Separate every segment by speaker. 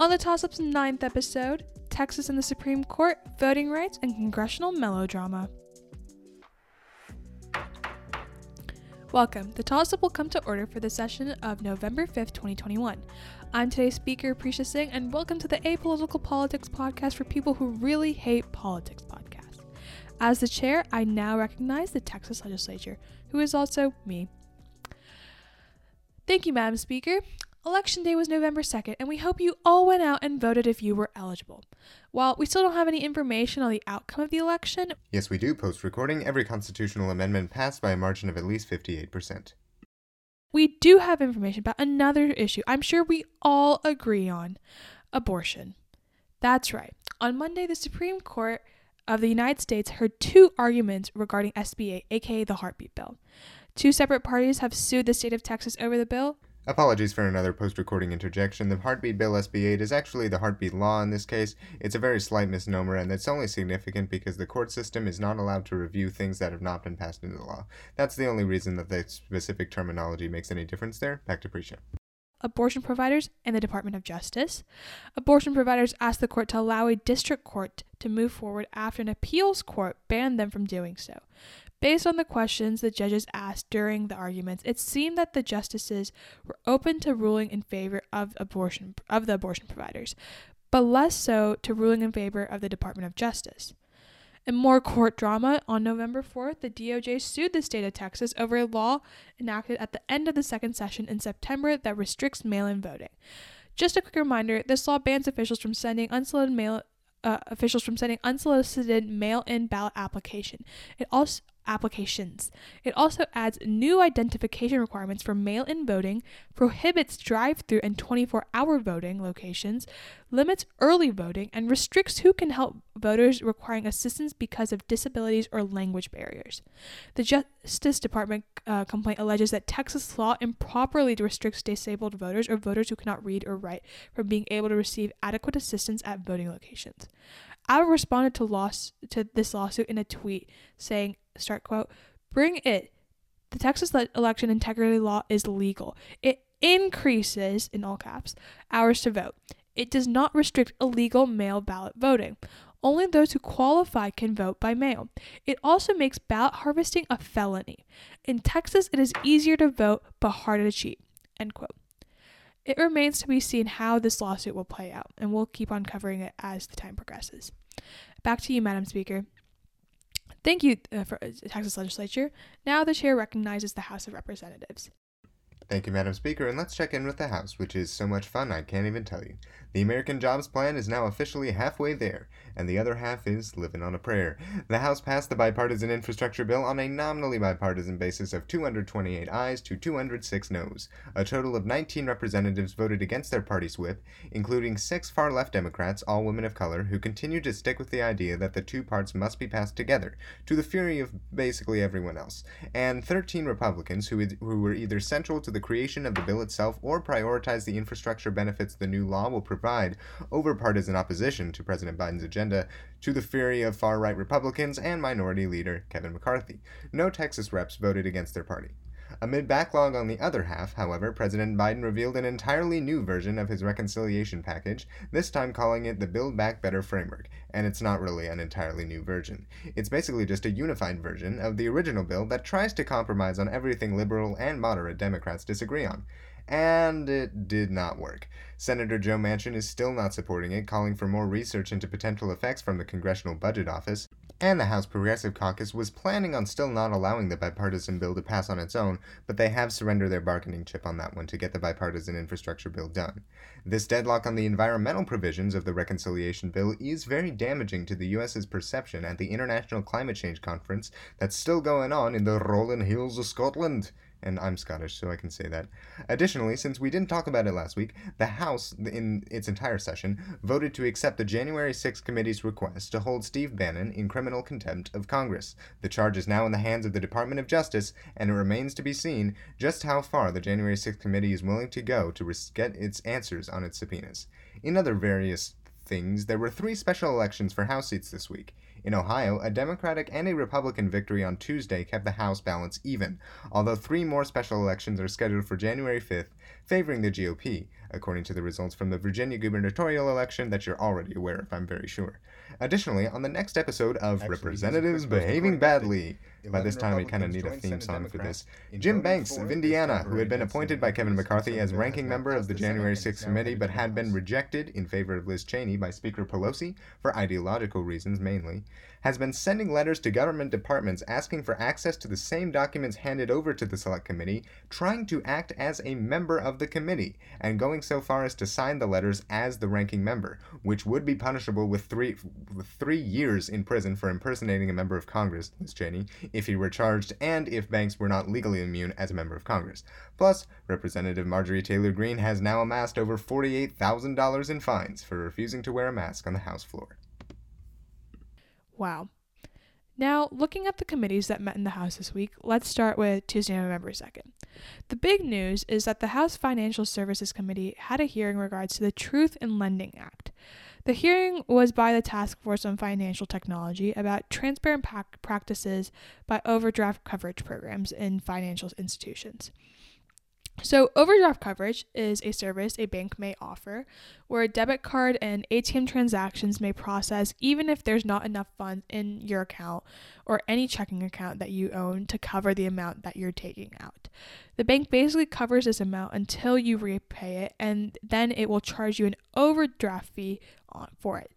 Speaker 1: On the Toss Up's ninth episode, Texas and the Supreme Court, voting rights, and congressional melodrama. Welcome. The Toss Up will come to order for the session of November 5th, 2021. I'm today's speaker, Prisha Singh, and welcome to the Apolitical Politics Podcast for people who really hate politics podcast. As the chair, I now recognize the Texas legislature, who is also me. Thank you, Madam Speaker. Election day was November 2nd, and we hope you all went out and voted if you were eligible. While we still don't have any information on the outcome of the election,
Speaker 2: Yes, we do post recording every constitutional amendment passed by a margin of at least 58%.
Speaker 1: we do have information about another issue I'm sure we all agree on abortion. That's right. On Monday, the Supreme Court of the United States heard two arguments regarding SB8, aka the Heartbeat Bill. Two separate parties have sued the state of Texas over the bill,
Speaker 2: Apologies for another post recording interjection. The Heartbeat Bill SB 8 is actually the Heartbeat Law in this case. It's a very slight misnomer, and it's only significant because the court system is not allowed to review things that have not been passed into law. That's the only reason that the specific terminology makes any difference there. Back to Prisha.
Speaker 1: abortion providers, and the Department of Justice. Abortion providers asked the court to allow a district court to move forward after an appeals court banned them from doing so. Based on the questions the judges asked during the arguments, it seemed that the justices were open to ruling in favor of abortion of the abortion providers, but less so to ruling in favor of the Department of Justice. In more court drama, on November 4th, the DOJ sued the state of Texas over a law enacted at the end of the second session in September that restricts mail in voting. Just a quick reminder this law bans officials from sending unsolicited mail. Uh, officials from sending unsolicited mail-in ballot application. It also applications. It also adds new identification requirements for mail-in voting, prohibits drive-through and 24-hour voting locations, limits early voting, and restricts who can help voters requiring assistance because of disabilities or language barriers. The Justice Department uh, complaint alleges that Texas law improperly restricts disabled voters or voters who cannot read or write from being able to receive adequate assistance at voting locations. I responded to loss to this lawsuit in a tweet saying, start quote, bring it. The Texas le- election integrity law is legal. It increases, in all caps, hours to vote. It does not restrict illegal mail ballot voting. Only those who qualify can vote by mail. It also makes ballot harvesting a felony. In Texas, it is easier to vote but harder to cheat. End quote. It remains to be seen how this lawsuit will play out, and we'll keep on covering it as the time progresses. Back to you, Madam Speaker. Thank you uh, for uh, Texas Legislature. Now the chair recognizes the House of Representatives.
Speaker 2: Thank you, Madam Speaker, and let's check in with the House, which is so much fun I can't even tell you. The American Jobs Plan is now officially halfway there, and the other half is living on a prayer. The House passed the bipartisan infrastructure bill on a nominally bipartisan basis of 228 ayes to 206 noes. A total of 19 representatives voted against their party's whip, including six far left Democrats, all women of color, who continued to stick with the idea that the two parts must be passed together, to the fury of basically everyone else, and 13 Republicans who, who were either central to the creation of the bill itself or prioritize the infrastructure benefits the new law will provide over partisan opposition to President Biden's agenda to the fury of far right Republicans and Minority Leader Kevin McCarthy. No Texas reps voted against their party. Amid backlog on the other half, however, President Biden revealed an entirely new version of his reconciliation package, this time calling it the Build Back Better framework, and it's not really an entirely new version. It's basically just a unified version of the original bill that tries to compromise on everything liberal and moderate Democrats disagree on. And it did not work. Senator Joe Manchin is still not supporting it, calling for more research into potential effects from the Congressional Budget Office. And the House Progressive Caucus was planning on still not allowing the bipartisan bill to pass on its own, but they have surrendered their bargaining chip on that one to get the bipartisan infrastructure bill done. This deadlock on the environmental provisions of the reconciliation bill is very damaging to the U.S.'s perception at the International Climate Change Conference that's still going on in the Rolling Hills of Scotland and I'm Scottish, so I can say that. Additionally, since we didn't talk about it last week, the House, in its entire session, voted to accept the January 6 committee's request to hold Steve Bannon in criminal contempt of Congress. The charge is now in the hands of the Department of Justice, and it remains to be seen just how far the January 6 committee is willing to go to get its answers on its subpoenas. In other various things, there were three special elections for House seats this week. In Ohio, a Democratic and a Republican victory on Tuesday kept the House balance even, although three more special elections are scheduled for January 5th, favoring the GOP, according to the results from the Virginia gubernatorial election that you're already aware of, I'm very sure. Additionally, on the next episode of
Speaker 3: Actually,
Speaker 2: Representatives
Speaker 3: these are quick
Speaker 2: Behaving Badly, by this time we kind of need a theme song for this. Jim Banks of Indiana, who had been appointed by Kevin McCarthy as ranking member of the January 6th committee, but had been rejected in favor of Liz Cheney by Speaker Pelosi for ideological reasons mainly, has been sending letters to government departments asking for access to the same documents handed over to the Select Committee, trying to act as a member of the committee, and going so far as to sign the letters as the ranking member, which would be punishable with three with three years in prison for impersonating a member of Congress, Liz Cheney, if he were charged, and if Banks were not legally immune as a member of Congress. Plus, Representative Marjorie Taylor Greene has now amassed over $48,000 in fines for refusing to wear a mask on the House floor.
Speaker 1: Wow. Now, looking at the committees that met in the House this week, let's start with Tuesday, November 2nd. The big news is that the House Financial Services Committee had a hearing in regards to the Truth in Lending Act. The hearing was by the Task Force on Financial Technology about transparent practices by overdraft coverage programs in financial institutions. So, overdraft coverage is a service a bank may offer where a debit card and ATM transactions may process even if there's not enough funds in your account or any checking account that you own to cover the amount that you're taking out. The bank basically covers this amount until you repay it, and then it will charge you an overdraft fee on, for it.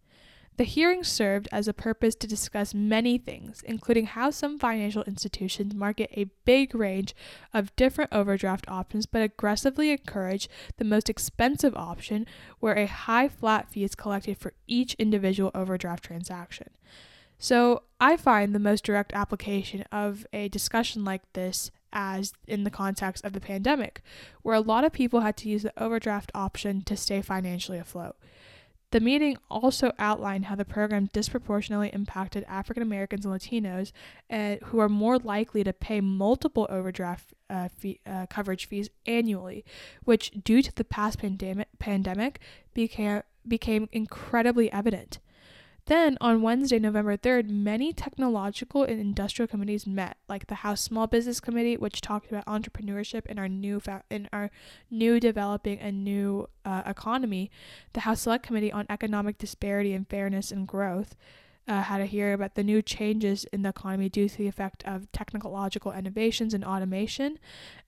Speaker 1: The hearing served as a purpose to discuss many things, including how some financial institutions market a big range of different overdraft options but aggressively encourage the most expensive option where a high flat fee is collected for each individual overdraft transaction. So, I find the most direct application of a discussion like this as in the context of the pandemic, where a lot of people had to use the overdraft option to stay financially afloat. The meeting also outlined how the program disproportionately impacted African Americans and Latinos, uh, who are more likely to pay multiple overdraft uh, fee, uh, coverage fees annually, which, due to the past pandemic, pandemic became, became incredibly evident. Then, on Wednesday, November 3rd, many technological and industrial committees met, like the House Small Business Committee, which talked about entrepreneurship in our new fa- in our new developing and new uh, economy. The House Select Committee on Economic Disparity and Fairness and Growth uh, had a hearing about the new changes in the economy due to the effect of technological innovations and automation,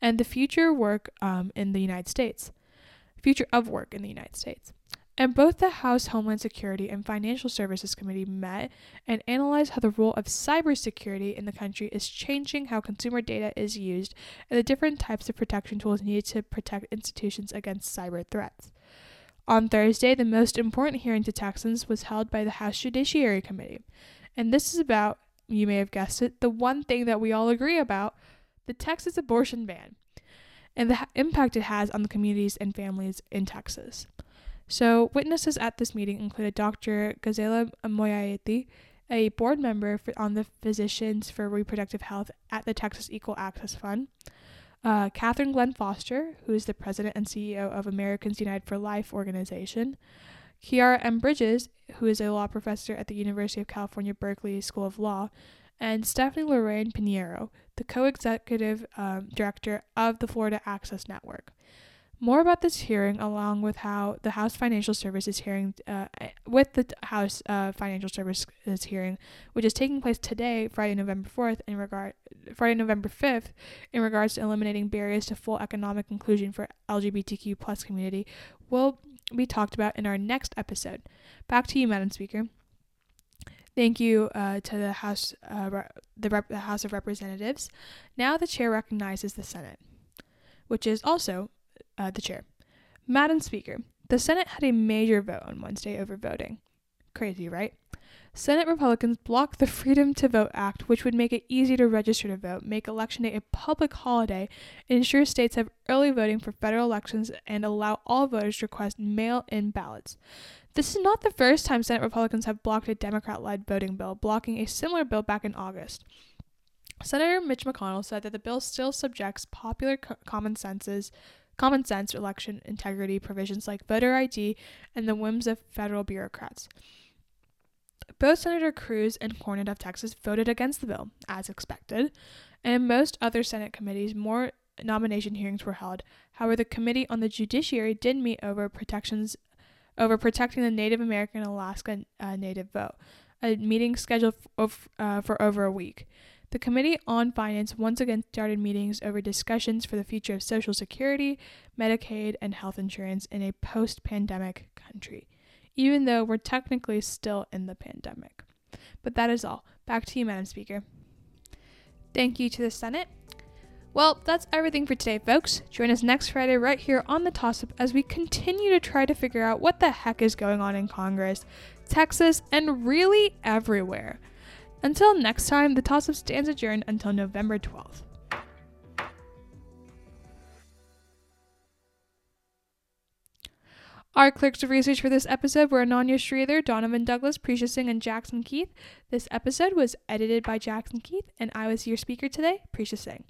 Speaker 1: and the future work um, in the United States, future of work in the United States. And both the House Homeland Security and Financial Services Committee met and analyzed how the role of cybersecurity in the country is changing how consumer data is used and the different types of protection tools needed to protect institutions against cyber threats. On Thursday, the most important hearing to Texans was held by the House Judiciary Committee. And this is about, you may have guessed it, the one thing that we all agree about the Texas abortion ban and the impact it has on the communities and families in Texas. So, witnesses at this meeting included Dr. Ghazaleh Moayedi, a board member for, on the Physicians for Reproductive Health at the Texas Equal Access Fund, uh, Catherine Glenn Foster, who is the president and CEO of Americans United for Life organization, Khiara M. Bridges, who is a law professor at the University of California, Berkeley School of Law, and Stephanie Loraine Piñeiro, the co executive um, director of the Florida Access Network. More about this hearing, along with how the House Financial Services hearing, uh, with the House uh, Financial Services hearing, which is taking place today, Friday, November fourth, in regard Friday, November fifth, in regards to eliminating barriers to full economic inclusion for LGBTQ plus community, will be talked about in our next episode. Back to you, Madam Speaker. Thank you uh, to the House, uh, the, rep- the House of Representatives. Now the chair recognizes the Senate, which is also uh, the chair. Madam Speaker, the Senate had a major vote on Wednesday over voting. Crazy, right? Senate Republicans blocked the Freedom to Vote Act, which would make it easy to register to vote, make Election Day a public holiday, ensure states have early voting for federal elections, and allow all voters to request mail in ballots. This is not the first time Senate Republicans have blocked a Democrat led voting bill, blocking a similar bill back in August. Senator Mitch McConnell said that the bill still subjects popular co- common senses common sense election integrity provisions like voter ID and the whims of federal bureaucrats. Both Senator Cruz and Cornyn of Texas voted against the bill, as expected, and in most other Senate committees, more nomination hearings were held. However, the Committee on the Judiciary did meet over protections over protecting the Native American Alaska uh, Native vote, a meeting scheduled f- uh, for over a week. The Committee on Finance once again started meetings over discussions for the future of Social Security, Medicaid, and health insurance in a post pandemic country, even though we're technically still in the pandemic. But that is all. Back to you, Madam Speaker. Thank you to the Senate. Well, that's everything for today, folks. Join us next Friday right here on the Toss Up as we continue to try to figure out what the heck is going on in Congress, Texas, and really everywhere. Until next time, the Toss Up stands adjourned until November 12th. Our clerks of research for this episode were Ananya Sridhar, Donovan Douglas, Precia Singh, and Jackson Keith. This episode was edited by Jackson Keith, and I was your speaker today, Precia Singh.